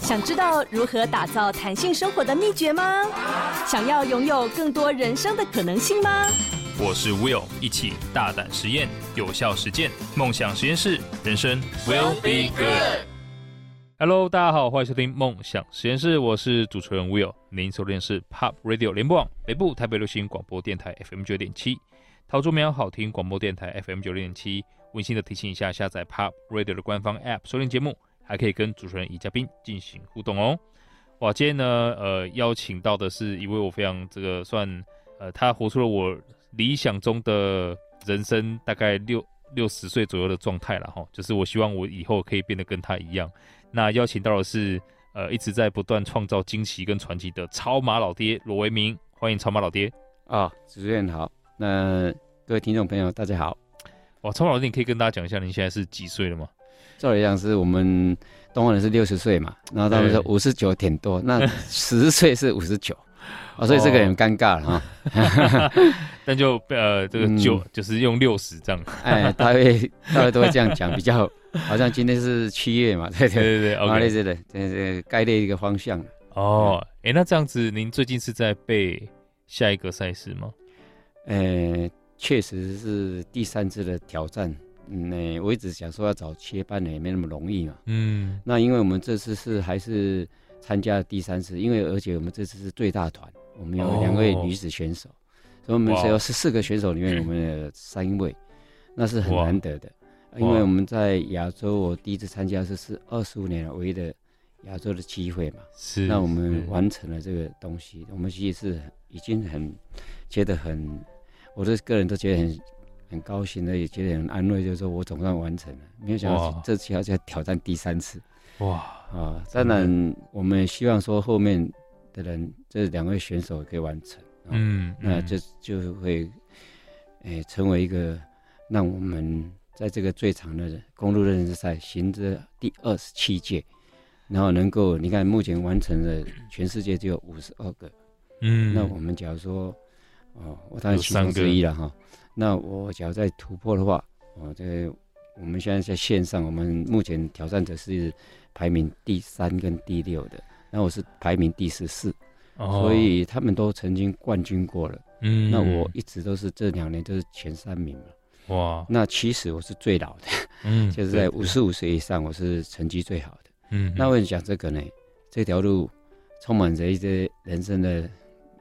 想知道如何打造弹性生活的秘诀吗？想要拥有更多人生的可能性吗？我是 Will，一起大胆实验，有效实践，梦想实验室，人生 Will be good。Hello，大家好，欢迎收听梦想实验室，我是主持人 Will。您收听的是 Pop Radio 联播网北部台北流行广播电台 FM 九点七，桃竹苗好听广播电台 FM 九零点七。温馨的提醒一下，下载 Pop Radio 的官方 App 收听节目，还可以跟主持人与嘉宾进行互动哦。哇，今天呢，呃，邀请到的是一位我非常这个算，呃，他活出了我理想中的人生，大概六六十岁左右的状态了哈。就是我希望我以后可以变得跟他一样。那邀请到的是，呃，一直在不断创造惊奇跟传奇的超马老爹罗维明，欢迎超马老爹。啊、哦，主持人好，那各位听众朋友大家好。哇，超马老爹，你可以跟大家讲一下，你现在是几岁了吗？照理讲是我们东方人是六十岁嘛，然后他们说五十九点多，那十岁是五十九，哦，所以这个很尴尬了哈。哦、但就呃，这个九、嗯、就是用六十这样，哎，大概大概都会这样讲，比较 好像今天是七月嘛，对对对对，OK，对对对，这是概率一个方向。哦，哎、欸，那这样子，您最近是在备下一个赛事吗？呃。确实是第三次的挑战，嗯，那我一直想说要找切班的也没那么容易嘛，嗯，那因为我们这次是还是参加了第三次，因为而且我们这次是最大团，我们有两位女子选手，哦、所以我们只有十四个选手里面我们有三位，那是很难得的，因为我们在亚洲我第一次参加是是二十五年来唯一的亚洲的机会嘛，是，那我们完成了这个东西，我们其实是已经很觉得很。我的个人都觉得很很高兴的，也觉得很安慰，就是说我总算完成了。没有想到这次要再挑战第三次，哇啊！当然，我们希望说后面的人这两位选手可以完成，嗯，那这就，就会诶、欸、成为一个让我们在这个最长的公路认识赛行之第二十七届，然后能够你看目前完成的全世界只有五十二个，嗯，那我们假如说。哦，我当然其中之一了哈。那我假如再突破的话，哦，这个我们现在在线上，我们目前挑战者是排名第三跟第六的，那我是排名第十四，哦，所以他们都曾经冠军过了。嗯，那我一直都是这两年都是前三名嘛。哇，那其实我是最老的，嗯，就是在五十五岁以上，我是成绩最好的。嗯，那为什么讲这个呢？这条路充满着一些人生的。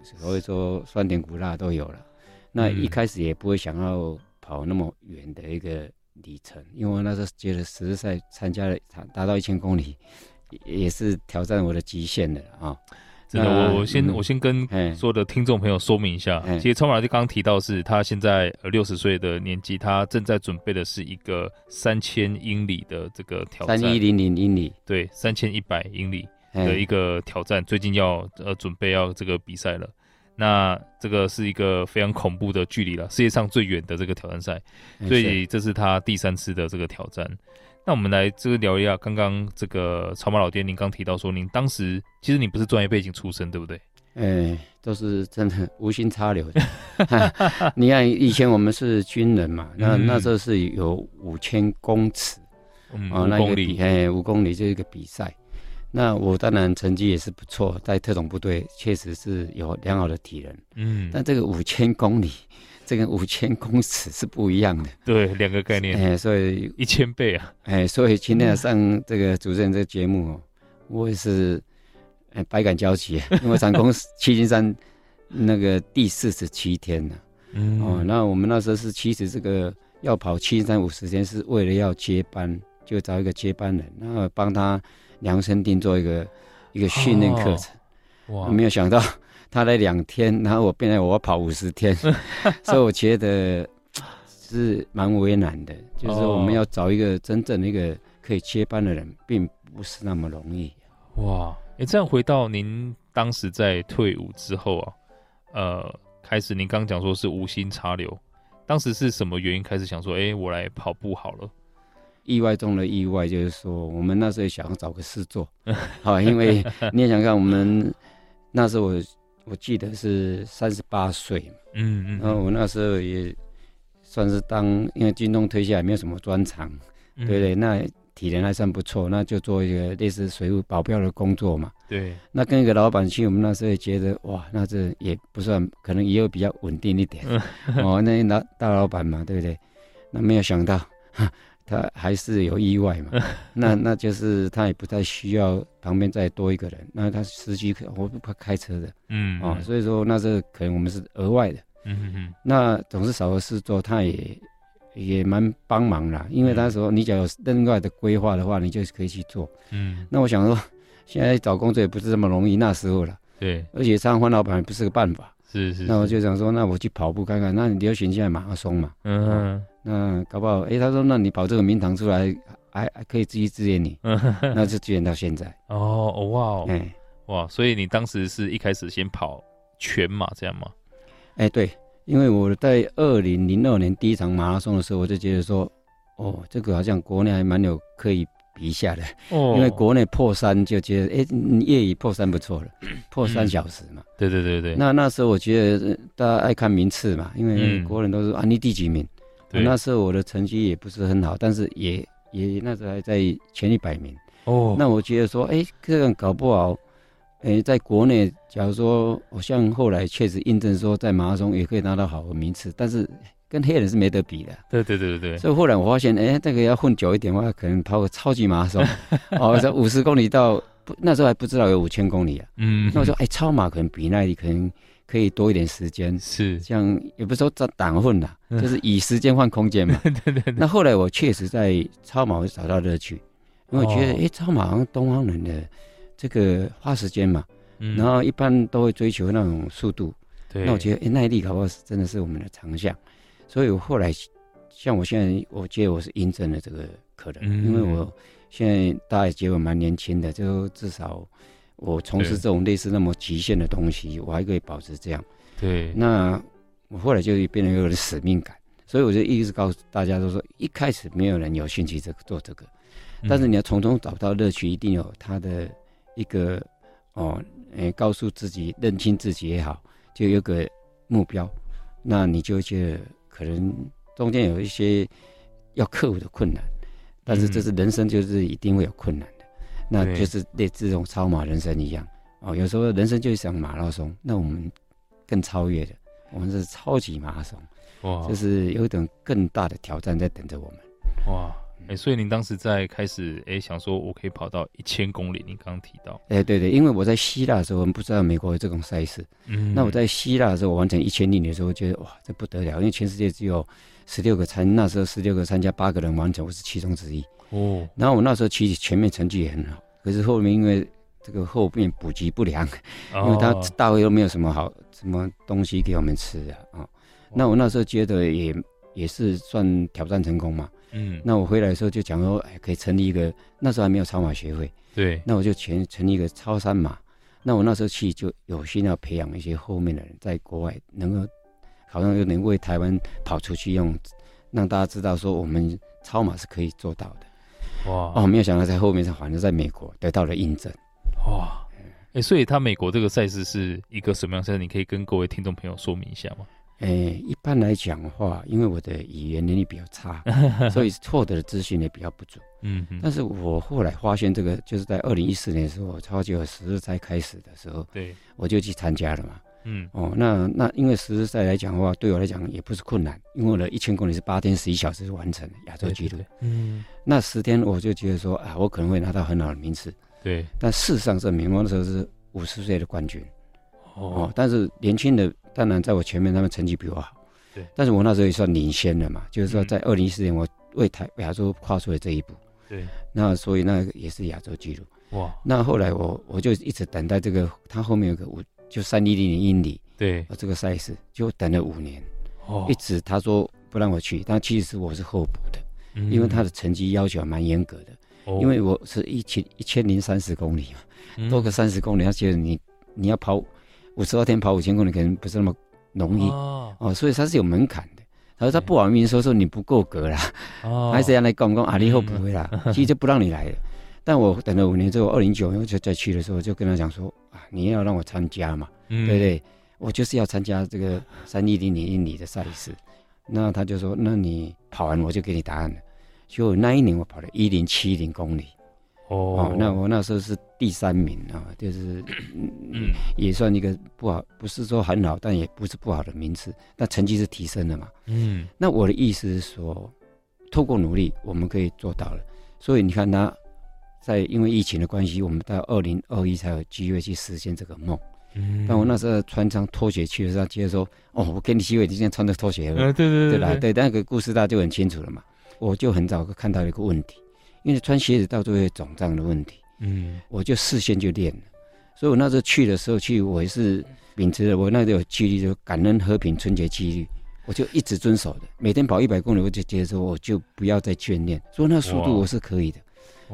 所以说酸甜苦辣都有了，那一开始也不会想要跑那么远的一个里程，因为我那时候觉得十日赛参加了达到一千公里，也是挑战我的极限的啊。真的，我我先、嗯、我先跟所有的听众朋友说明一下，其实超马就刚刚提到是他现在呃六十岁的年纪，他正在准备的是一个三千英里的这个挑战，三一零零英里，对，三千一百英里。的一个挑战，最近要呃准备要这个比赛了，那这个是一个非常恐怖的距离了，世界上最远的这个挑战赛，所以这是他第三次的这个挑战。那我们来这个聊一下，刚刚这个草马老爹，您刚提到说，您当时其实你不是专业背景出身，对不对？哎、欸，都是真的无心插柳的。你看以前我们是军人嘛，那那时候是有五千公尺，嗯，那公里，哎，五公里就是一个比赛。那我当然成绩也是不错，在特种部队确实是有良好的体能。嗯，但这个五千公里，这个五千公尺是不一样的。对，两个概念。哎、欸，所以一千倍啊！哎、欸，所以今天上这个主持人这个节目哦，我也是哎百感交集，因为成功七星山那个第四十七天呢。嗯。哦，那我们那时候是其实这个要跑七星山五十天，是为了要接班，就找一个接班人，然后帮他。量身定做一个一个训练课程，我、哦、没有想到他来两天，然后我变来我要跑五十天，所以我觉得是蛮为难的。就是说我们要找一个真正的一个可以接班的人，并不是那么容易。哇，哎，这样回到您当时在退伍之后啊，呃，开始您刚讲说是无心插柳，当时是什么原因开始想说，哎，我来跑步好了？意外中的意外，就是说，我们那时候想要找个事做，好，因为你也想看，我们那时候我我记得是三十八岁，嗯嗯，然后我那时候也算是当，因为军中退下来没有什么专长，对不对？那体体能还算不错，那就做一个类似水务保镖的工作嘛。对。那跟一个老板去，我们那时候也觉得哇，那这也不算，可能也有比较稳定一点。哦，那老大老板嘛，对不对？那没有想到，他还是有意外嘛。那那就是他也不太需要旁边再多一个人。那他司机我不怕开车的，嗯，哦，所以说那时候可能我们是额外的。嗯哼哼。那总是少个事做，他也。也蛮帮忙啦，因为那时候你只要有另外的规划的话，你就可以去做。嗯，那我想说，现在找工作也不是这么容易，那时候了。对，而且常常换老板也不是个办法。是，是是。那我就想说，那我去跑步看看。那你流行现在马拉松嘛？嗯哼、啊。那搞不好，哎、欸，他说，那你跑这个名堂出来，还还可以继续支援你。那就支援到现在。哦，哦哇哦。哎、欸，哇，所以你当时是一开始先跑全马这样吗？哎、欸，对。因为我在二零零二年第一场马拉松的时候，我就觉得说，哦，这个好像国内还蛮有可以比一下的。哦。因为国内破三就觉得，哎，业余破三不错了，破三小时嘛。对对对对。那那时候我觉得大家爱看名次嘛，因为国人都是啊，你第几名？对。那时候我的成绩也不是很好，但是也也那时候还在前一百名。哦。那我觉得说，哎，这样搞不好。哎、欸，在国内，假如说，我像后来确实印证说，在马拉松也可以拿到好的名次，但是跟黑人是没得比的。对对对对对。所以后来我发现，哎、欸，这个要混久一点的话，可能跑个超级马拉松，哦，这五十公里到不那时候还不知道有五千公里啊。嗯。那我说，哎、欸，超马可能比那里可能可以多一点时间。是。这样也不是说这党混啦，就是以时间换空间嘛。对对对。那后来我确实在超马会找到乐趣，因为我觉得，哎、哦欸，超马好像东方人的。这个花时间嘛，嗯，然后一般都会追求那种速度，对。那我觉得，哎，耐力搞不好是真的是我们的长项，所以我后来，像我现在，我觉得我是印证了这个可能，嗯，因为我现在大家也觉得我蛮年轻的，就至少我从事这种类似那么极限的东西，我还可以保持这样。对。那我后来就变得有点使命感，所以我就一直告诉大家，都说一开始没有人有兴趣这个做这个，但是你要从中找到乐趣，一定有他的。一个哦，诶、欸，告诉自己认清自己也好，就有个目标，那你就觉得可能中间有一些要克服的困难，但是这是人生，就是一定会有困难那就是类似这种超马人生一样哦。有时候人生就像马拉松，那我们更超越的，我们是超级马拉松，哇，就是有一种更大的挑战在等着我们，哇。哎、欸，所以您当时在开始哎、欸、想说，我可以跑到一千公里。您刚刚提到，哎、欸，对对，因为我在希腊的时候，我们不知道美国有这种赛事。嗯，那我在希腊的时候，我完成一千米的时候，我觉得哇，这不得了，因为全世界只有十六个参，那时候十六个参加八个人完成，我是其中之一。哦，然后我那时候其实前面成绩也很好，可是后面因为这个后面补给不良，哦、因为他大会都没有什么好什么东西给我们吃啊啊、哦。那我那时候觉得也也是算挑战成功嘛。嗯，那我回来的时候就讲说，哎，可以成立一个，那时候还没有超马协会，对，那我就全成立一个超三马。那我那时候去就有心要培养一些后面的人，在国外能够，好像又能为台湾跑出去用，让大家知道说我们超马是可以做到的。哇，哦，没有想到在后面是反正在美国得到了印证。哇，哎、欸，所以他美国这个赛事是一个什么样赛事？你可以跟各位听众朋友说明一下吗？诶、欸，一般来讲的话，因为我的语言能力比较差，所以获得的资讯也比较不足。嗯，但是我后来发现这个，就是在二零一四年的时候，超级十日赛开始的时候，对，我就去参加了嘛。嗯，哦，那那因为实在来讲的话，对我来讲也不是困难，因为我的一千公里是八天十一小时完成亚洲纪录。嗯，那十天我就觉得说啊，我可能会拿到很好的名次。对，但事实上证明，我那时候是五十岁的冠军。哦，哦，但是年轻的。当然，在我前面，他们成绩比我好。对，但是我那时候也算领先了嘛，就是说，在二零一四年，我为台亚洲跨出了这一步。对，那所以那个也是亚洲纪录。哇，那后来我我就一直等待这个，他后面有个五，就三一零零英里，对，这个赛事就等了五年。哦，一直他说不让我去，但其实我是候补的，嗯，因为他的成绩要求还蛮严格的。哦，因为我是一千一千零三十公里嘛，嗯，多个三十公里，他觉得你你要跑。五十二天跑五千公里可能不是那么容易哦，哦，所以他是有门槛的。他说他不好意思说说你不够格啦，哦，还是要来讲讲啊，以后不会啦，嗯，其实就不让你来了。但我等了五年之后，二零一九年就再去的时候，就跟他讲说啊，你要让我参加嘛，嗯，对不对？我就是要参加这个三一零零英里的赛事。那他就说，那你跑完我就给你答案了。就那一年我跑了一零七零公里。哦，那我那时候是第三名啊，就是嗯，也算一个不好，不是说很好，但也不是不好的名次，但成绩是提升了嘛。嗯，那我的意思是说，透过努力，我们可以做到了。所以你看，他在因为疫情的关系，我们到二零二一才有机会去实现这个梦。嗯，但我那时候穿上拖鞋去的时候，接着说：“哦，我给你机会，你现在穿着拖鞋了。”对对对对啦，对，那个故事大家就很清楚了嘛。我就很早看到一个问题。因为穿鞋子到最后会肿胀的问题，嗯，我就事先就练了，所以我那时候去的时候去，我也是秉持着我那时候有纪律，就感恩和平春节纪律，我就一直遵守的，每天跑一百公里，我就接着说我就不要再训练，所以那速度我是可以的，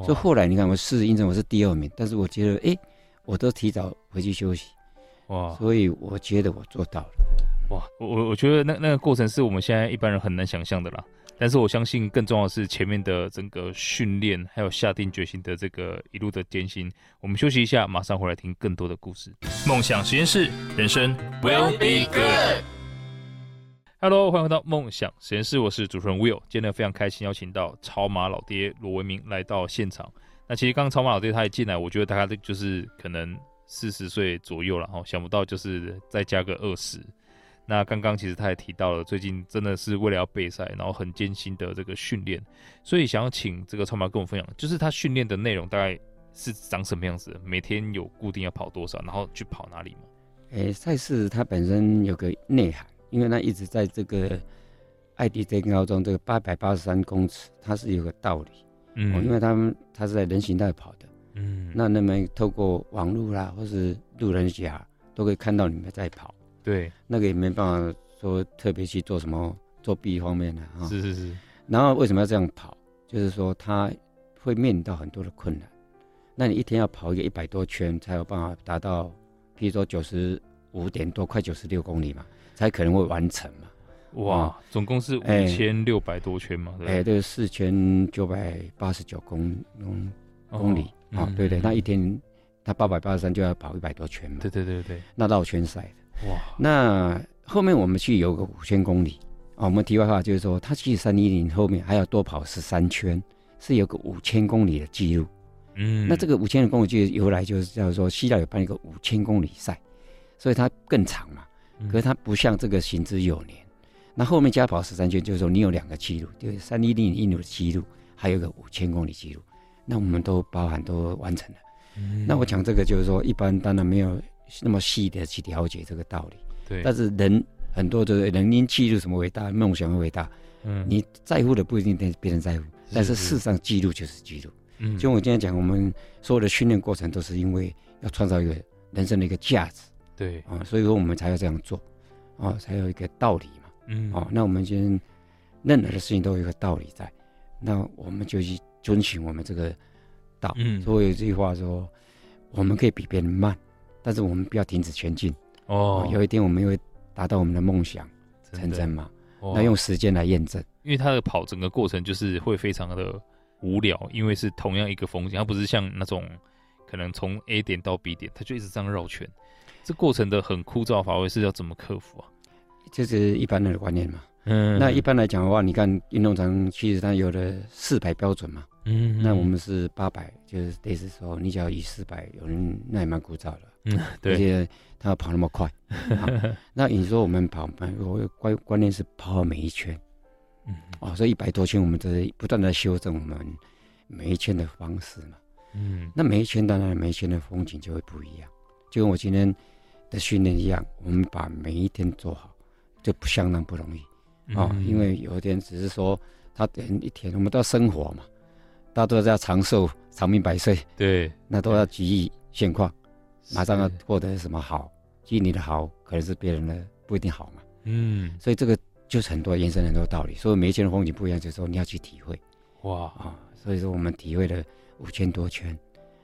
所以后来你看我事实印证我是第二名，但是我觉得哎，我都提早回去休息，哇，所以我觉得我做到了，哇，我我觉得那那个过程是我们现在一般人很难想象的啦。但是我相信，更重要的是前面的整个训练，还有下定决心的这个一路的艰辛。我们休息一下，马上回来听更多的故事。梦想实验室，人生 will be good。Hello，欢迎回到梦想实验室，我是主持人 Will。今天非常开心邀请到超马老爹罗文明来到现场。那其实刚刚超马老爹他一进来，我觉得大概就是可能四十岁左右了，哈，想不到就是再加个二十。那刚刚其实他也提到了，最近真的是为了要备赛，然后很艰辛的这个训练，所以想要请这个超马跟我分享，就是他训练的内容大概是长什么样子？每天有固定要跑多少，然后去跑哪里吗？诶，赛事它本身有个内涵，因为它一直在这个爱迪电高中这个八百八十三公尺，它是有个道理，嗯，因为他们他是在人行道跑的，嗯，那那么透过网络啦，或是路人甲都可以看到你们在跑。对，那个也没办法说特别去做什么作弊方面的啊。是是是。然后为什么要这样跑？就是说他会面临到很多的困难。那你一天要跑一个一百多圈，才有办法达到，譬如说九十五点多，快九十六公里嘛，才可能会完成嘛。哇，总共是五千六百多圈嘛？哎，对，四千九百八十九公公里啊，对对，那一天他八百八十三就要跑一百多圈嘛。对对对对，那绕圈赛。哇，那后面我们去有个五千公里啊，我们题外话就是说，他去三一零后面还要多跑十三圈，是有个五千公里的记录。嗯，那这个五千公里就由来就是叫做希腊有办一个五千公里赛，所以它更长嘛。可是它不像这个行之有年，那后面加跑十三圈，就是说你有两个记录，就是三一零一六的记录，还有个五千公里记录，那我们都包含都完成了。嗯，那我讲这个就是说，一般当然没有。那么细的去了解这个道理，对。但是人很多的人因记录什么伟大，梦想的伟大，嗯，你在乎的不一定别别人在乎，但是事实上记录就是记录。嗯，就我今天讲，我们所有的训练过程都是因为要创造一个人生的一个价值，对啊，所以说我们才要这样做，啊，才有一个道理嘛，嗯，哦，那我们今天任何的事情都有一个道理在，那我们就去遵循我们这个道。嗯，所以有一句话说，我们可以比别人慢。但是我们不要停止前进哦，有一天我们会达到我们的梦想成真嘛？那用时间来验证，因为他的跑整个过程就是会非常的无聊，因为是同样一个风景，它不是像那种可能从 A 点到 B 点，它就一直这样绕圈，这过程的很枯燥乏味，是要怎么克服啊？这是一般人的观念嘛。嗯，那一般来讲的话，你看运动场其实它有的四百标准嘛。嗯，那我们是八百，就是类似说你只要以四百，有人那也蛮枯燥的。嗯，对，而且他要跑那么快，那你说我们跑，我关关键是跑好每一圈，嗯，哦，所以一百多圈，我们在不断的修正我们每一圈的方式嘛，嗯，那每一圈当然每一圈的风景就会不一样，就跟我今天的训练一样，我们把每一天做好，就不相当不容易。啊、因为有一天只是说他等一天，我们都要生活嘛，大家都要长寿、长命百岁，对，那都要注意现况，马上要获得什么好，其实你的好可能是别人的不一定好嘛，嗯，所以这个就是很多延伸很多道理，所以每一圈的风景不一样，就是说你要去体会，哇。啊、哦，所以说我们体会了五千多圈，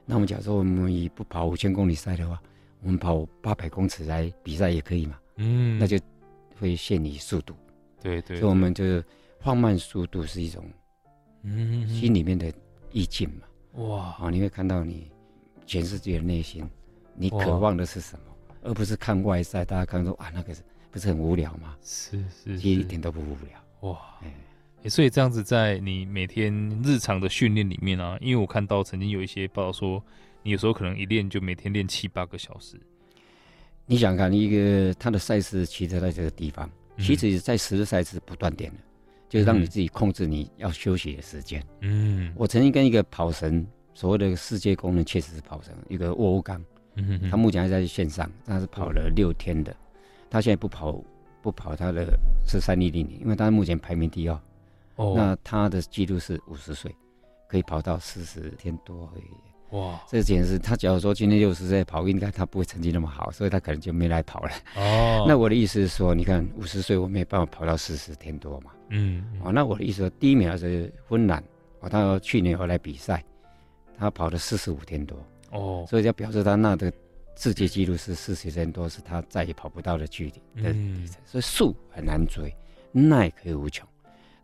那我们假如说我们以不跑五千公里赛的话，我们跑八百公尺来比赛也可以嘛，嗯，那就会限你速度。对对，所以我们就是放慢速度是一种，嗯，心里面的意境嘛。哇，啊，你会看到你全世界的内心，你渴望的是什么，而不是看外在。大家看说啊，那个不是很无聊吗？是是，其实一点都不无聊。哇，欸，所以这样子在你每天日常的训练里面啊，因为我看到曾经有一些报道说，你有时候可能一练就每天练七八个小时。你想看一个他的赛事，其实在这个地方，其实在十日赛事不断点的，就是让你自己控制你要休息的时间。嗯，我曾经跟一个跑神，所谓的世界公认确实是跑神，一个沃欧刚，他目前还在线上，他是跑了六天的，他现在不跑不跑他的是三一零零，因为他目前排名第二。哦，那他的记录是五十岁，可以跑到四十天多而已。哇，这个简直是他假如说今天六十岁跑，应该他不会成绩那么好，所以他可能就没来跑了。哦，那我的意思是说，你看五十岁我没有办法跑到四十天多嘛。嗯，哦，那我的意思说，第一名是芬兰，哦，他去年有来比赛，他跑了四十五天多。哦，所以就表示他那的世界纪录是四十天多，是他再也跑不到的距离。嗯，所以速很难追，耐可以无穷。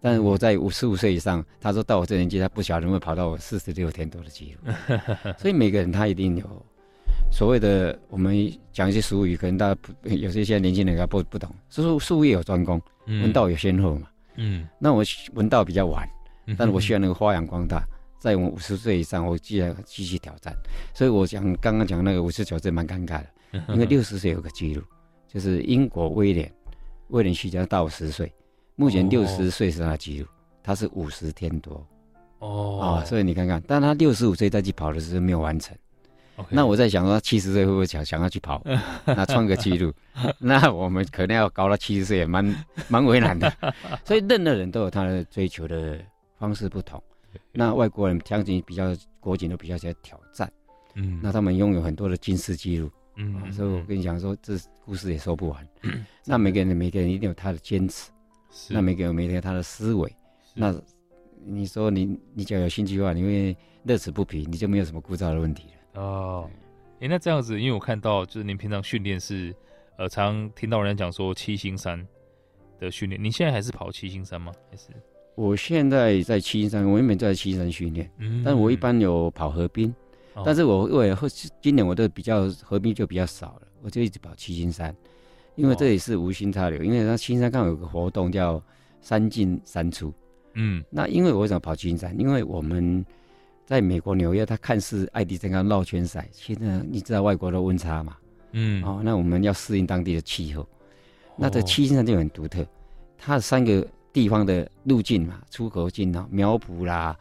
但是我在五十五岁以上，他说到我这年纪，他不晓得能不能跑到我四十六天多的记录。所以每个人他一定有所谓的，我们讲一些俗语，可能大家不有些现在年轻人他不不懂。所以说术业有专攻，文道有先后嘛。嗯。那我文道比较晚，但是我需要那个发扬光大，在我五十岁以上，我既然继续挑战。所以我讲刚刚讲那个五十九岁蛮尴尬的，因为六十岁有个记录，就是英国威廉威廉徐家大我十岁。目前六十岁是他的记录，他是五十天多，哦。啊，所以你看看，但他六十五岁再去跑的时候没有完成.那我在想说，七十岁会不会想想要去跑，那创个记录，那我们可能要搞到七十岁也蛮 蛮为难的，所以任何人都有他的追求的方式不同，那外国人将近比较国情都比较在挑战，嗯，那他们拥有很多的金氏记录，嗯，所以我跟你讲说，这故事也说不完，那每个人每个人一定有他的坚持。是那每个人每天他的思维，那你说你你只要有兴趣的话，你会乐此不疲，你就没有什么枯燥的问题了。哦，哎、欸，那这样子，因为我看到就是您平常训练是，呃，常听到人家讲说七星山的训练，你现在还是跑七星山吗？还是？我现在在七星山，我原本在七星山训练，嗯，但我一般有跑河滨，哦、但是我为了今年我都比较河滨就比较少了，我就一直跑七星山。因为这也是无心插柳，因为他七星山刚好有个活动叫三进三出，嗯，那因为我为什么跑青山？因为我们在美国纽约，它看似爱迪生刚绕圈赛，其实你知道外国的温差嘛，嗯，哦，那我们要适应当地的气候，那这七星山就很独特，它的三个地方的路径嘛，出口径啊，苗圃啦、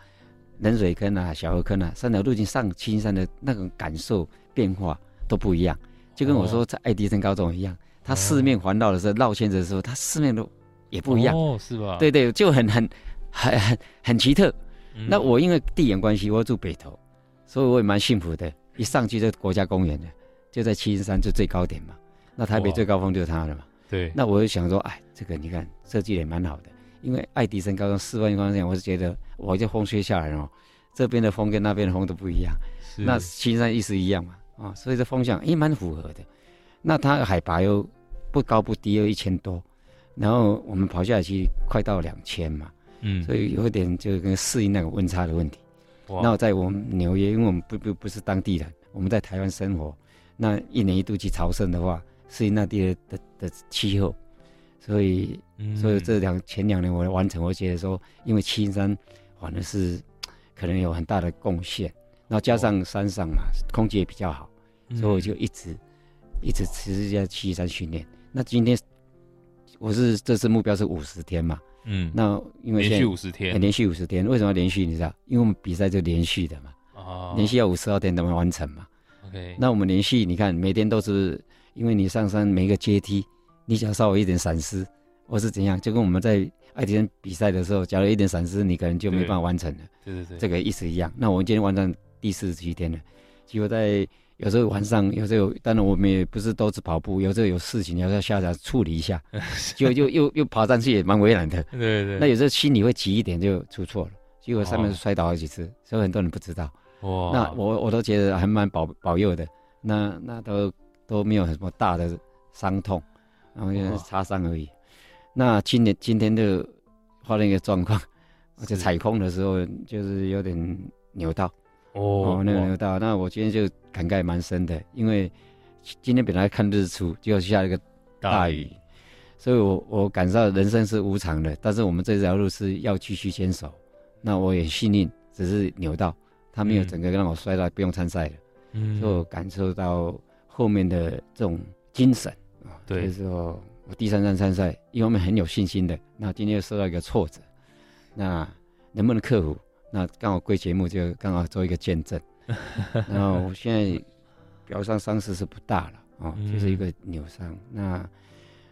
冷水坑啊、小河坑啊，三条路径上青山的那种感受变化都不一样，就跟我说在爱迪生高中一样。它四面环绕的时候，绕圈子的时候，它四面都也不一样，哦，是吧？对对，就很很很很很奇特。嗯、那我因为地缘关系，我住北头，所以我也蛮幸福的。一上去就国家公园的，就在七星山就最高点嘛。那台北最高峰就是它了嘛。对。那我就想说，哎，这个你看设计也蛮好的，因为爱迪生高中四万方向，我是觉得我这风吹下来哦，这边的风跟那边的风都不一样。是。那七星山意思一样嘛？啊，所以这风向也蛮符合的。那它的海拔又。不高不低，有一千多，然后我们跑下来其实快到两千嘛，嗯，所以有一点就跟适应那个温差的问题。哇。那我在我们纽约，因为我们不不不是当地人，我们在台湾生活，那一年一度去朝圣的话，适应那地的的的气候，所以，嗯、所以这两前两年我完成，我觉得说，因为七星山反正是可能有很大的贡献，然后加上山上嘛，空气也比较好，所以我就一直、嗯、一直持续在七星山训练。那今天我是这次目标是五十天嘛，嗯，那因为连续五十天，连续五十天，为什么要连续？你知道？因为我们比赛就连续的嘛，哦，连续要五十二天才能完成嘛。OK，那我们连续，你看每天都是，因为你上山每一个阶梯，你只要稍微一点闪失，或是怎样，就跟我们在爱迪生比赛的时候，假如一点闪失，你可能就没办法完成了。对对对，这个意思一样。那我们今天完成第四十七天了，结果在。有时候晚上，有时候当然我们也不是都是跑步，有时候有事情要要下来处理一下，就就又又爬上去也蛮为难的。对，对对。那有时候心里会急一点，就出错了，结果上面摔倒好几次，哦、所以很多人不知道。哇。那我我都觉得还蛮保保佑的，那那都都没有什么大的伤痛，然后就是擦伤而已。那今年今天就发生一个状况，而且踩空的时候就是有点扭到。哦，那个扭到，那我今天就感慨蛮深的，因为今天本来看日出，结果下了一个大雨，所以我我感受到人生是无常的，但是我们这条路是要继续坚守。那我也幸运，只是扭到，他没有整个让我摔到不用参赛了。嗯，所以我感受到后面的这种精神啊，对，就是说我第三站参赛，一方面很有信心的，那今天又受到一个挫折，那能不能克服？那刚好贵节目就刚好做一个见证。然后我现在表上伤势是不大了啊，就是一个扭伤。那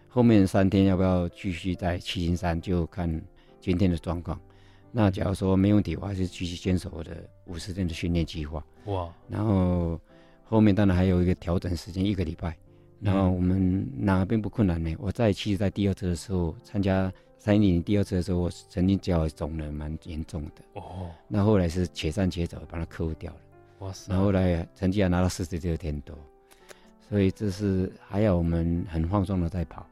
后面三天要不要继续在七星山，就看今天的状况。那假如说没问题，我还是继续坚守我的五十天的训练计划。哇！然后后面当然还有一个调整时间，一个礼拜。然后我们哪并不困难呢？我在其实，在第二次的时候参加三一零第二次的时候，我曾经脚肿了蛮严重的。哦。那后来是且战且走，把它克服掉了。哇塞！然后后来成绩还拿到四十六天多，所以这是还要我们很放松的在跑。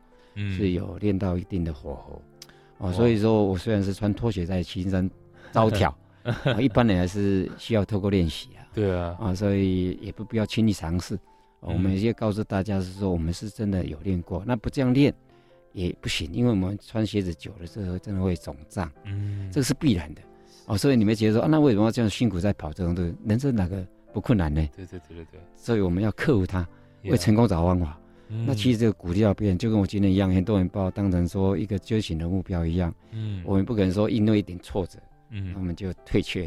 是有练到一定的火候，哦，所以说我虽然是穿拖鞋在青山招挑，一般人还是需要透过练习啊。对啊，啊，所以也不必要轻易尝试。我们也告诉大家是说，我们是真的有练过，那不这样练也不行，因为我们穿鞋子久了之后真的会肿胀，嗯，这个是必然的。哦，所以你们觉得说啊，那为什么要这样辛苦在跑这种东西？人生哪个不困难呢？对对对对对。所以我们要克服它，为成功找方法。嗯、那其实这个鼓励到别人，就跟我今天一样，很多人把我当成说一个觉醒的目标一样。嗯，我们不可能说因为一点挫折，嗯，我们就退却。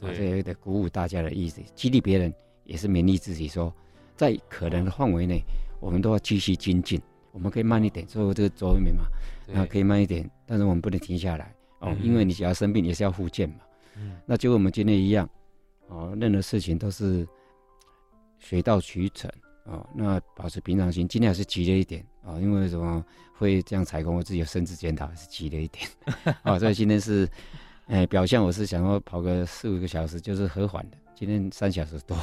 对，这有点鼓舞大家的意思，激励别人也是勉励自己说，在可能的范围内，我们都要继续精进。我们可以慢一点，做这个左面嘛，然后可以慢一点，但是我们不能停下来哦，嗯、因为你只要生病也是要复健嘛。嗯，那就跟我们今天一样，哦，任何事情都是水到渠成。哦，那保持平常心，今天还是急了一点啊、哦，因为什么会这样踩空？我自己有深自检讨，还是急了一点啊、哦。所以今天是，哎、欸，表现我是想要跑个四五个小时，就是和缓的。今天三小时多，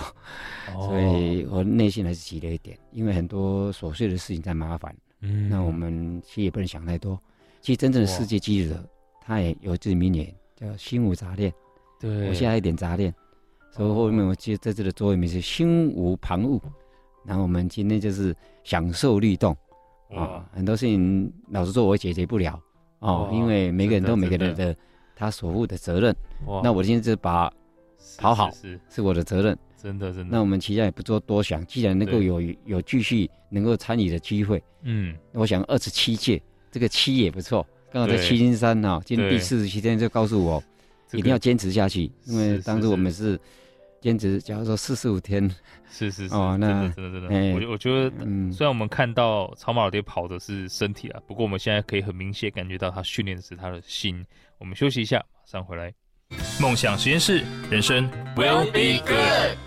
哦、所以我内心还是急了一点，因为很多琐碎的事情在麻烦。嗯，那我们其实也不能想太多。其实真正的世界纪录者，他也有自己名言，叫心无杂念。对，我现在一点杂念，所以后面我记得在这的座右铭是心无旁骛。然后我们今天就是享受律动，啊、哦，很多事情老实说我解决不了。哦，因为每个人都有每个人的他所负的责任。那我今天就把跑好是我的责任，真的真的。那我们其他也不做多想，既然能够有有继续能够参与的机会，嗯，我想二十七届这个七也不错，刚好在七星山啊，对今天第四十七天就告诉我一定要坚持下去，因为当时我们是。坚持，假如说四十五天，是是是，哦，那真的真的真的，欸、我我觉得，嗯，虽然我们看到超马老爹跑的是身体啊，不过我们现在可以很明显感觉到他训练的是他的心。我们休息一下，马上回来。梦想实验室，人生 will be good。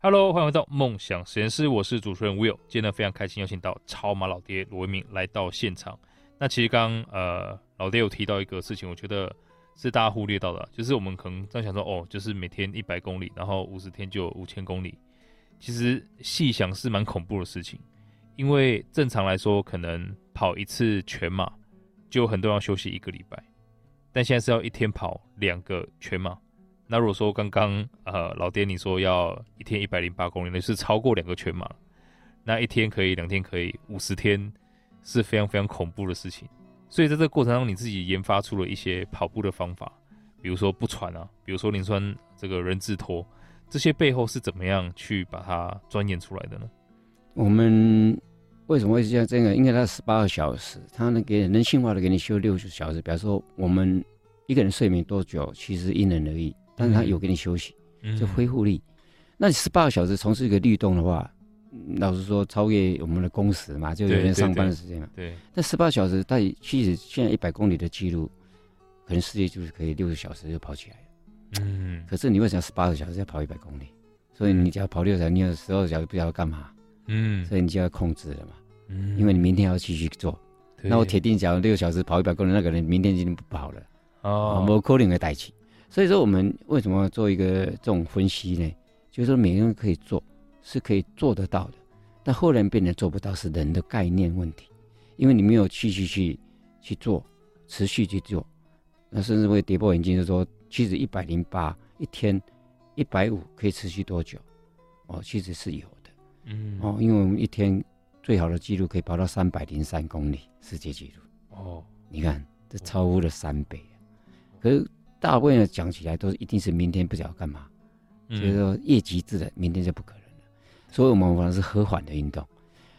Hello，欢迎回到梦想实验室，我是主持人 Will。今天呢，非常开心邀请到超马老爹罗维铭来到现场。那其实刚刚呃老爹有提到一个事情，我觉得。是大家忽略到的，就是我们可能在想说，哦，就是每天一百公里，然后五十天就五千公里。其实细想是蛮恐怖的事情，因为正常来说，可能跑一次全马就很多人要休息一个礼拜，但现在是要一天跑两个全马。那如果说刚刚呃老爹你说要一天一百零八公里，那是超过两个全马，那一天可以，两天可以，五十天是非常非常恐怖的事情。所以在这个过程中，你自己研发出了一些跑步的方法，比如说不喘啊，比如说磷酸这个人字拖，这些背后是怎么样去把它钻研出来的呢？我们为什么会这样？这个因为它十八个小时，它能给人性化的给你休六十小时。比方说，我们一个人睡眠多久，其实因人而异，但是他有给你休息，嗯、就恢复力。那你十八个小时从事一个律动的话。老实说，超越我们的工时嘛，就有人上班的时间嘛。对，对，对。但十八小时，但其实现在一百公里的记录，可能世界就是可以六个小时就跑起来了。嗯。可是你为什么十八个小时要跑一百公里？所以你只要跑六小时，你有十二小时不知道干嘛。嗯。所以你就要控制了嘛。嗯。因为你明天要继续做。对那我铁定讲六个小时跑一百公里，那个人明天已经不跑了。哦。我可能会代起。所以说，我们为什么要做一个这种分析呢？就是说，每个人可以做。是可以做得到的，但后来变得做不到，是人的概念问题，因为你没有继续去去做，持续去做，那甚至会跌破眼镜，就说其实一百零八一天，一百五可以持续多久？哦，其实是有的，嗯，哦，因为我们一天最好的记录可以跑到三百零三公里，世界纪录。哦，你看这超乎了三倍。可是大部分人讲起来都是一定是明天不知道干嘛，就是说越极致的明天就不可能了。所以我们往往是和缓的运动。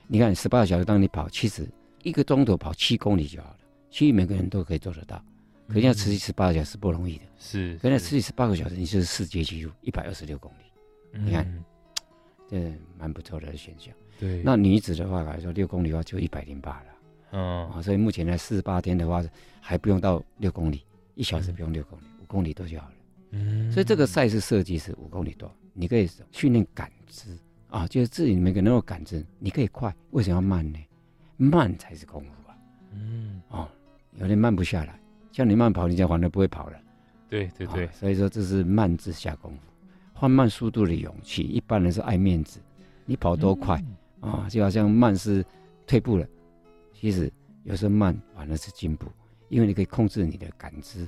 你看十八个小时当你跑七十一个钟头跑七公里就好了，其实每个人都可以做得到。可是要持续十八个小时不容易的。是，可是持续十八个小时，你就是世界纪录一百二十六公里。你看。这蛮不错的选项。对，那女子的话来说，六公里的话就一百零八了。嗯，啊，所以目前呢，四十八天的话还不用到六公里，一小时不用六公里，五、嗯、公里多就好了。嗯，所以这个赛事设计是五公里多，你可以训练感知啊，就是自己每个人都有感知，你可以快，为什么要慢呢？慢才是功夫啊。嗯，哦，有点慢不下来，像你慢跑，你就反而不会跑了。对对对，所以说这是慢字下功夫。放慢速度的勇气，一般人是爱面子，你跑多快啊、嗯哦？就好像慢是退步了，其实有时候慢反而是进步，因为你可以控制你的感知，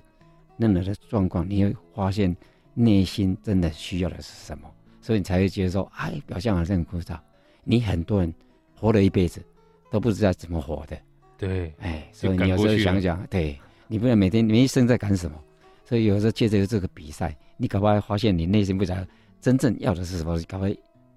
任何的状况，你会发现内心真的需要的是什么，所以你才会觉得说，哎，表现好像很枯燥。你很多人活了一辈子都不知道怎么活的，对，哎，所以你有时候想想，对，你不能每天你一生在干什么，所以有时候借着这个比赛。你搞不好发现你内心不知道真正要的是什么，搞不好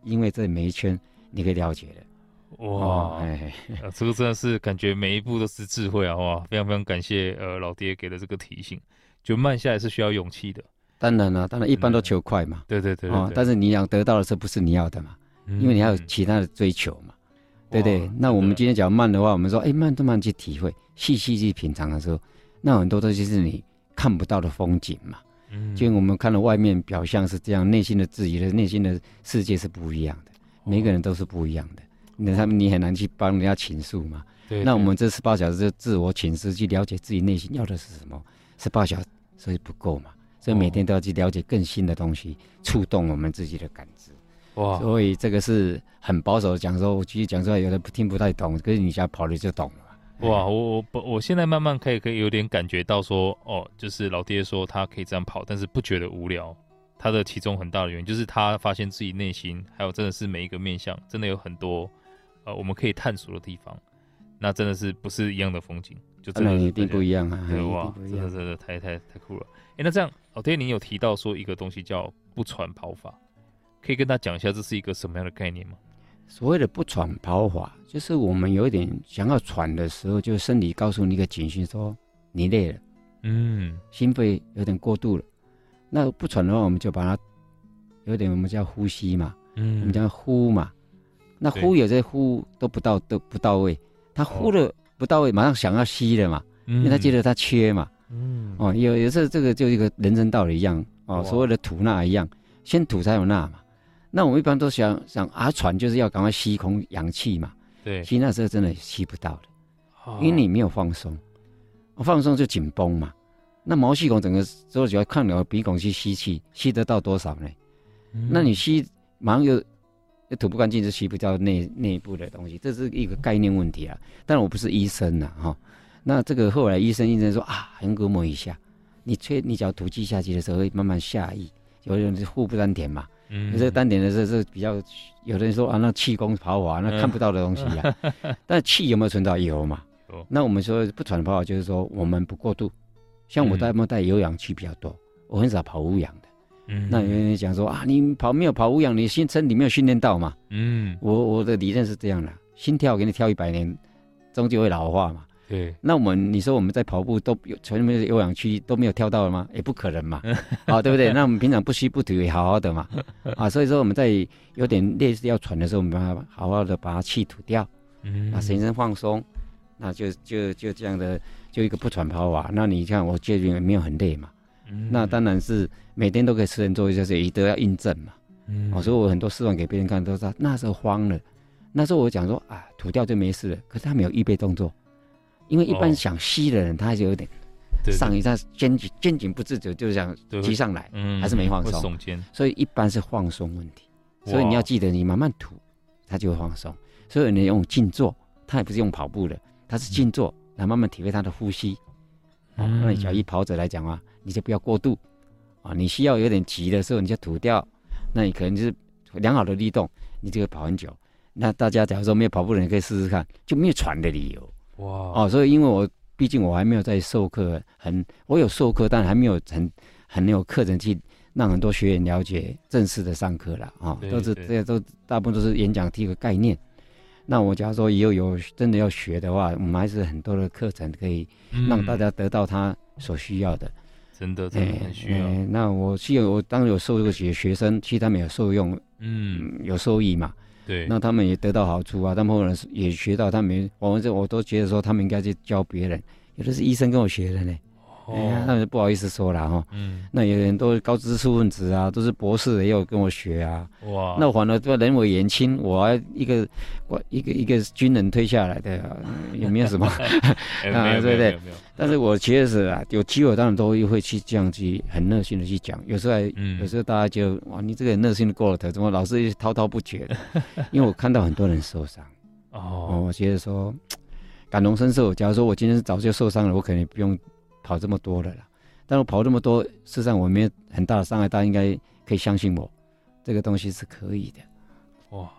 因为这每一圈你可以了解的。哇，哦、哎，这个真的是感觉每一步都是智慧啊！哇，非常非常感谢呃老爹给的这个提醒，就慢下来是需要勇气的。当然了，当然一般都求快嘛。对对对，对，哦，但是你想得到的是不是你要的嘛？嗯、因为你还有其他的追求嘛，嗯、对，对对。那我们今天讲慢的话，我们说哎慢都慢去体会，细细去品尝的时候，那很多东西是你看不到的风景嘛。嗯，就我们看到外面表象是这样，内心的自己的内心的世界是不一样的。每个人都是不一样的，那他们你很难去帮人家倾诉嘛。对。那我们这十八小时就自我倾诉，去了解自己内心要的是什么。十八小时所以不够嘛，所以每天都要去了解更新的东西，触动我们自己的感知。哇。所以这个是很保守的讲说，我继续讲出来，有的听不太懂，可是你家跑了就懂了。哇，我我不，我现在慢慢可以可以有点感觉到说，哦，就是老爹说他可以这样跑，但是不觉得无聊。他的其中很大的原因就是他发现自己内心还有真的是每一个面相，真的有很多呃我们可以探索的地方。那真的是不是一样的风景，就真的一定不一样啊！对哇，真的真的太太太酷了。哎、欸，那这样老爹，你有提到说一个东西叫不喘跑法，可以跟他讲一下这是一个什么样的概念吗？所谓的不喘跑法，就是我们有一点想要喘的时候，就身体告诉你一个警讯，说你累了，嗯，心肺有点过度了。那不喘的话，我们就把它有点我们叫呼吸嘛，嗯，我们叫呼嘛。那呼有些呼都不到都不到位，他呼的不到位，马上想要吸了嘛，因为他觉得他缺嘛，嗯，哦，有有时候这个就一个人生道理一样哦，所谓的吐纳一样，先吐才有纳嘛。那我们一般都想想啊，喘就是要赶快吸空氧气嘛。对，其实那时候真的吸不到的，哦、因为你没有放松，放松就紧绷嘛。那毛细孔整个之后就要看你的鼻孔去吸气，吸得到多少呢？嗯、那你吸马上又又吐不干净，是吸不到内内部的东西，这是一个概念问题啊。但我不是医生呐，哈。那这个后来医生医生说啊，横膈膜以下，你吹你只要吐气下去的时候会慢慢下溢，有人是腹部丹田嘛。嗯，这个丹田的时候是比较，有的人说啊，那气功跑法那看不到的东西呀、啊，嗯、但气有没有存到？有嘛。有那我们说不喘的跑法就是说我们不过度，像我带不带有氧气比较多，我很少跑无氧的。嗯，那有人讲说啊，你跑没有跑无氧，你心身体没有训练到嘛？嗯，我我的理论是这样的，心跳给你跳一百年，终究会老化嘛。对，那我们你说我们在跑步都有全没有有氧区都没有跳到了吗？也不可能嘛，啊，对不对？那我们平常不吸不吐也好好的嘛，啊，所以说我们在有点类似要喘的时候，我们把它好好的把它气吐掉，嗯，啊，全身放松，那就就就这样的就一个不喘跑法。那你看我最近也没有很累嘛，嗯，那当然是每天都可以吃人做一些事，也都要印证嘛，嗯，所以我很多示范给别人看，都说那时候慌了，那时候我讲说啊，吐掉就没事了，可是他没有预备动作。因为一般想吸的人，他还是有点上一下肩颈肩颈不自主，就想提上来，还是没放松，所以一般是放松问题。所以你要记得，你慢慢吐，他就会放松。所以你用静坐，他也不是用跑步的，他是静坐，来慢慢体会他的呼吸。那你假如跑者来讲啊，你就不要过度啊，你需要有点急的时候，你就吐掉，那你可能就是良好的律动，你就会跑很久。那大家假如说没有跑步的人可以试试看，就没有喘的理由。哇哦，所以因为我毕竟我还没有在授课，很我有授课，但还没有很很有课程去让很多学员了解正式的上课了啊，哦、都是这些都大部分都是演讲提个概念。那我假如说以后有真的要学的话，我们还是很多的课程可以让大家得到他所需要的。嗯真的，真的很需要。欸、那我是有，我当然有受这个学学生，其实他们有受用，嗯，有受益嘛。对，那他们也得到好处啊，他们后来也学到，他们我们这我都觉得说，他们应该去教别人。有的是医生跟我学的呢。哎呀，那就不好意思说了哈。嗯，那有人都是高知识分子啊，都是博士，也有跟我学啊。哇，那我反而对人我言轻，我还一个我一个一个军人退下来的，也没有什么？啊，对不对？但是我确实啊，有机会当然都会去这样去很热心的去讲。有时候还，有时候大家就哇，你这个热心的过了头，怎么老是滔滔不绝的？因为我看到很多人受伤。哦，我觉得说 感同身受。假如说我今天早就受伤了，我肯定不用。跑这么多了啦，但我跑这么多，事实上我没有很大的伤害，大家应该可以相信我，这个东西是可以的。哇，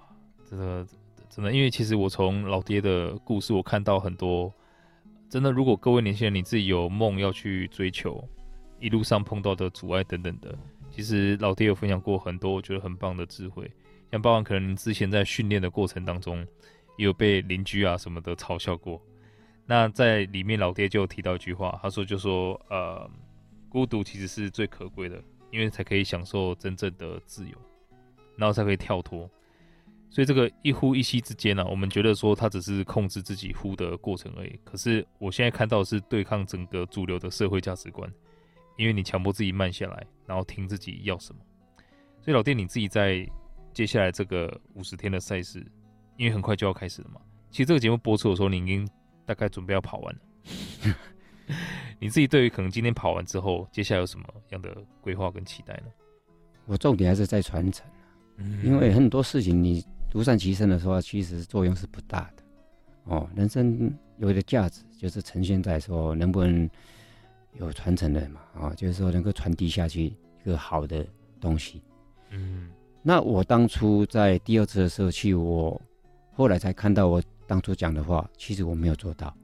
这个真的，因为其实我从老爹的故事，我看到很多，真的，如果各位年轻人你自己有梦要去追求，一路上碰到的阻碍等等的，其实老爹有分享过很多我觉得很棒的智慧，像包含可能你之前在训练的过程当中，也有被邻居啊什么的嘲笑过。那在里面，老爹就提到一句话，他说：“就说，呃，孤独其实是最可贵的，因为才可以享受真正的自由，然后才可以跳脱。所以这个一呼一吸之间呢、我们觉得说他只是控制自己呼的过程而已。可是我现在看到的是对抗整个主流的社会价值观，因为你强迫自己慢下来，然后听自己要什么。所以老爹，你自己在接下来这个五十天的赛事，因为很快就要开始了嘛。其实这个节目播出的时候，你已经。大概准备要跑完了，你自己对于可能今天跑完之后，接下来有什么样的规划跟期待呢？我重点还是在传承，因为很多事情你独善其身的时候，其实作用是不大的。哦，人生有一个价值就是呈现在说能不能有传承的嘛，啊，就是说能够传递下去一个好的东西。嗯，那我当初在第二次的时候去，我后来才看到我。当初讲的话，其实我没有做到。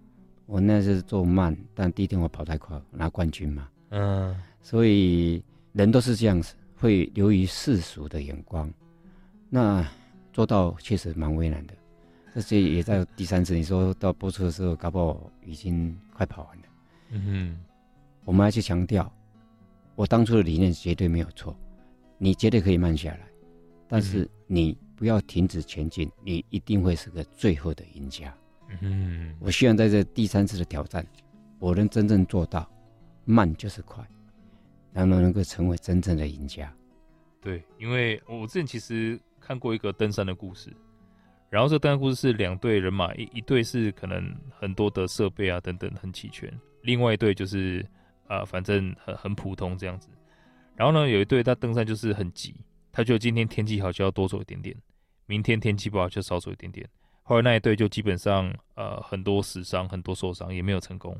我那是做慢，但第一天我跑太快，拿冠军嘛。嗯，所以人都是这样子，会流于世俗的眼光。那做到确实蛮为难的。这些也在第三次，你说到播出的时候，搞不好已经快跑完了。嗯哼，我们还去强调，我当初的理念绝对没有错，你绝对可以慢下来，但是你。不要停止前进，你一定会是个最后的赢家。嗯，我希望在这第三次的挑战，我能真正做到慢就是快，然后能够成为真正的赢家。对，因为我之前其实看过一个登山的故事，然后这个登山故事是两队人马，一一队是可能很多的设备啊等等很齐全，另外一队就是啊、呃、反正很很普通这样子。然后呢，有一队他登山就是很急。他就今天天气好就要多走一点点，明天天气不好就少走一点点。后来那一队就基本上呃很多死伤，很多受伤，也没有成功。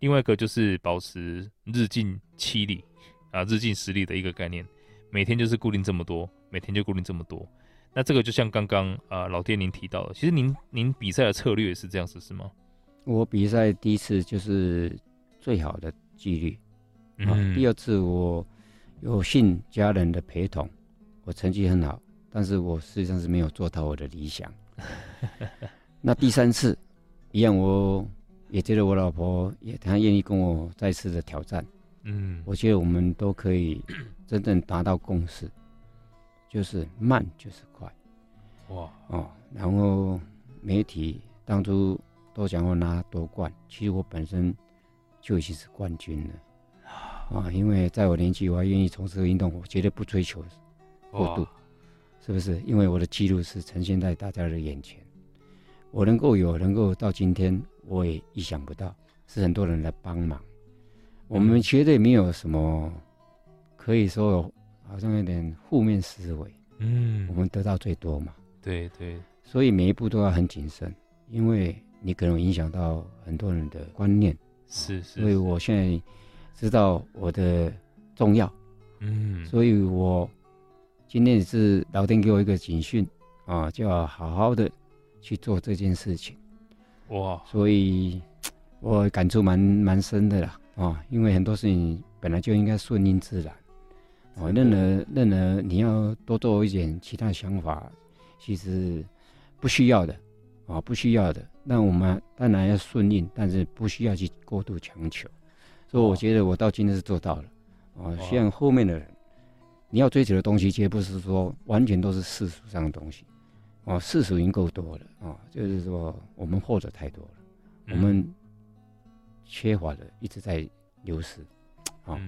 另外一个就是保持日进七里啊，日进十里的一个概念，每天就是固定这么多，每天就固定这么多。那这个就像刚刚啊老爹您提到的，其实您您比赛的策略是这样子是吗？我比赛第一次就是最好的纪律，啊，嗯，第二次我有幸家人的陪同。我成绩很好，但是我实际上是没有做到我的理想。那第三次，一样，我也觉得我老婆也她愿意跟我再次的挑战。嗯，我觉得我们都可以真正达到共识，就是慢就是快。哇哦，然后媒体当初都想我拿夺冠，其实我本身就已经是冠军了。啊，因为在我年纪，我还愿意从事运动，我绝对不追求。过度，是不是？因为我的记录是呈现在大家的眼前，我能够有，能够到今天，我也意想不到，是很多人来帮忙。我们绝对没有什么可以说有，好像有点负面思维。嗯，我们得到最多嘛。对对，所以每一步都要很谨慎，因为你可能影响到很多人的观念。是是。所以我现在知道我的重要。嗯，所以我。今天也是老天给我一个警讯，啊，就要好好的去做这件事情。哇，所以我感触蛮蛮深的啦啊，因为很多事情本来就应该顺应自然。哦，任何任何，你要多做一点其他想法，其实不需要的，啊，不需要的。那我们当然要顺应，但是不需要去过度强求。所以我觉得我到今天是做到了。啊，像后面的人，你要追求的东西，绝不是说完全都是世俗上的东西。哦，世俗已经够多了啊，就是说我们获得太多了，我们缺乏的一直在流失，啊。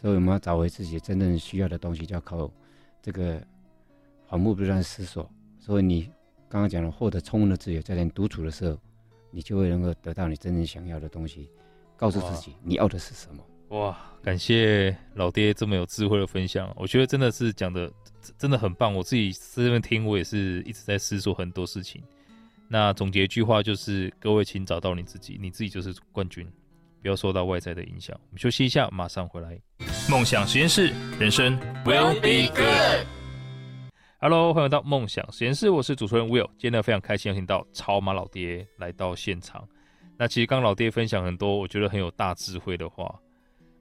所以我们要找回自己真正需要的东西，就要靠这个反复不断思索。所以你刚刚讲了获得充分的自由，在你独处的时候，你就会能够得到你真正想要的东西。告诉自己你要的是什么。哇，感谢老爹这么有智慧的分享，我觉得真的是讲的真的很棒。我自己在这边听，我也是一直在思索很多事情。那总结一句话就是：各位，请找到你自己，你自己就是冠军。不要受到外在的影响。我们休息一下，马上回来。梦想实验室，人生 will be good。Hello，欢迎来到梦想实验室，我是主持人 Will。今天呢，非常开心邀请到超马老爹来到现场。那其实刚老爹分享很多，我觉得很有大智慧的话，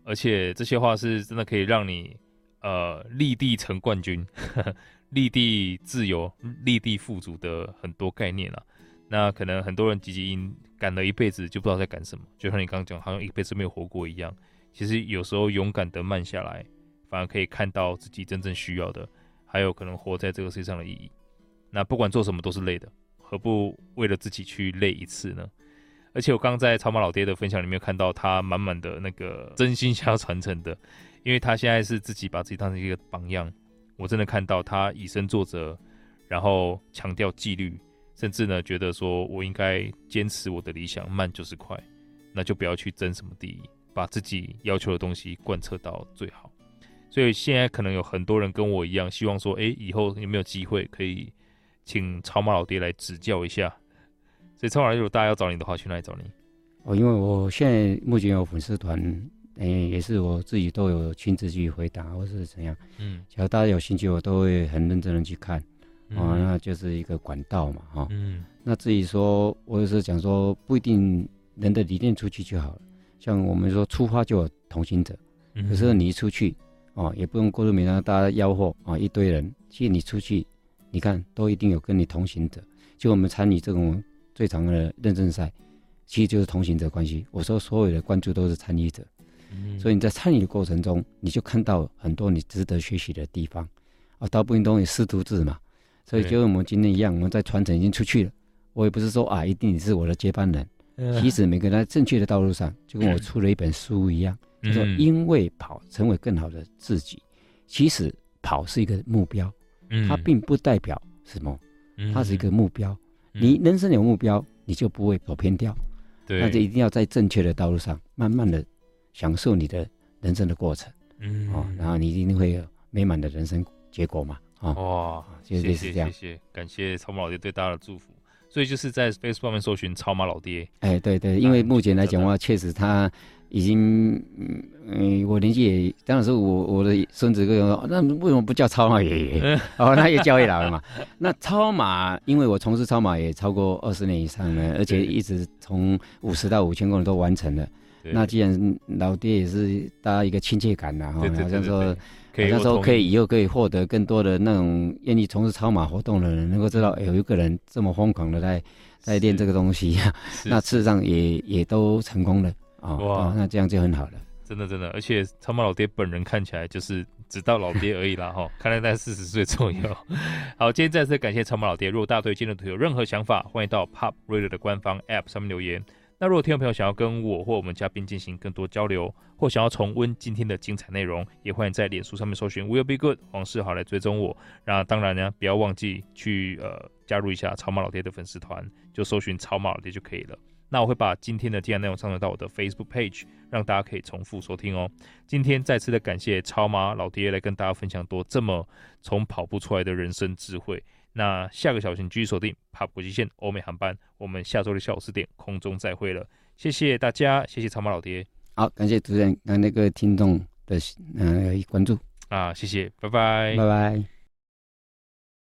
而且这些话是真的可以让你呃立地成冠军，立地自由，立地富足的很多概念了。那可能很多人汲汲营营赶了一辈子，就不知道在赶什么，就像你刚刚讲，好像一辈子没有活过一样。其实有时候勇敢的慢下来，反而可以看到自己真正需要的，还有可能活在这个世界上的意义。那不管做什么都是累的，何不为了自己去累一次呢？而且我刚刚在超马老爹的分享里面看到他满满的那个真心想要传承的，因为他现在是自己把自己当成一个榜样。我真的看到他以身作则，然后强调纪律。甚至呢，觉得说我应该坚持我的理想，慢就是快，那就不要去争什么第一，把自己要求的东西贯彻到最好。所以现在可能有很多人跟我一样，希望说，哎，以后有没有机会可以请超马老爹来指教一下？所以超马老爹，如果大家要找你的话，去哪里找你？哦，因为我现在目前有粉丝团，哎，也是我自己都有亲自去回答或是怎样。嗯，只要大家有兴趣，我都会很认真的去看。哦，那就是一个管道嘛，哈。嗯。那至于说，我有时候讲说，不一定人的理念出去就好了。像我们说，出发就有同行者。嗯。可是你一出去，哦，也不用过度勉强大家吆喝啊，一堆人。其实你出去，你看都一定有跟你同行者。就我们参与这种最长的认证赛，其实就是同行者关系。我说所有的关注都是参与者。嗯。所以你在参与的过程中，你就看到很多你值得学习的地方。啊，大部分东西师徒制嘛。所以就跟我们今天一样，我们在传承已经出去了。我也不是说啊，一定你是我的接班人。其实每个人在正确的道路上，就跟我出了一本书一样，就说因为跑成为更好的自己。其实跑是一个目标，它并不代表什么，它是一个目标。你人生有目标，你就不会走偏掉。对，那就一定要在正确的道路上，慢慢的享受你的人生的过程。嗯，哦，然后你一定会有美满的人生结果嘛。哇，谢谢谢谢，感谢超马老爹对大家的祝福。所以就是在 Facebook 上面搜寻超马老爹。哎，对对，因为目前来讲的话，确实他已经，嗯，我年纪也，当然是我我的孙子跟我说，那为什么不叫超马爷爷？哦，那也叫一老了嘛。那超马，因为我从事超马也超过二十年以上了，而且一直从五十到五千公里都完成了。那既然老爹也是大家一个亲切感呐，哈，好像说。好像说可以以后可以获得更多的那种愿意从事超马活动的人，能够知道有一个人这么疯狂的在在练这个东西，那事实上也也都成功了啊！哇，那这样就很好了。真的真的，而且超马老爹本人看起来就是只到老爹而已啦 哈，看来在四十岁左右。好，今天再次感谢超马老爹。如果大家对今天的图有任何想法，欢迎到 Pop Radio 的官方 App 上面留言。那如果听众朋友想要跟我或我们嘉宾进行更多交流，或想要重温今天的精彩内容，也欢迎在脸书上面搜寻 Will Be Good 黄世豪来追踪我。那当然呢，不要忘记去呃加入一下超马老爹的粉丝团，就搜寻超马老爹就可以了。那我会把今天的精彩内容上传到我的 Facebook Page，让大家可以重复收听哦。今天再次的感谢超马老爹来跟大家分享多这么从跑步出来的人生智慧。那下个小时继续锁定 POP 国际线欧美航班，我们下周的下午四点空中再会了，谢谢大家，谢谢超马老爹，好，感谢主持人，跟那个听众的嗯关注啊，谢谢，拜拜，拜拜。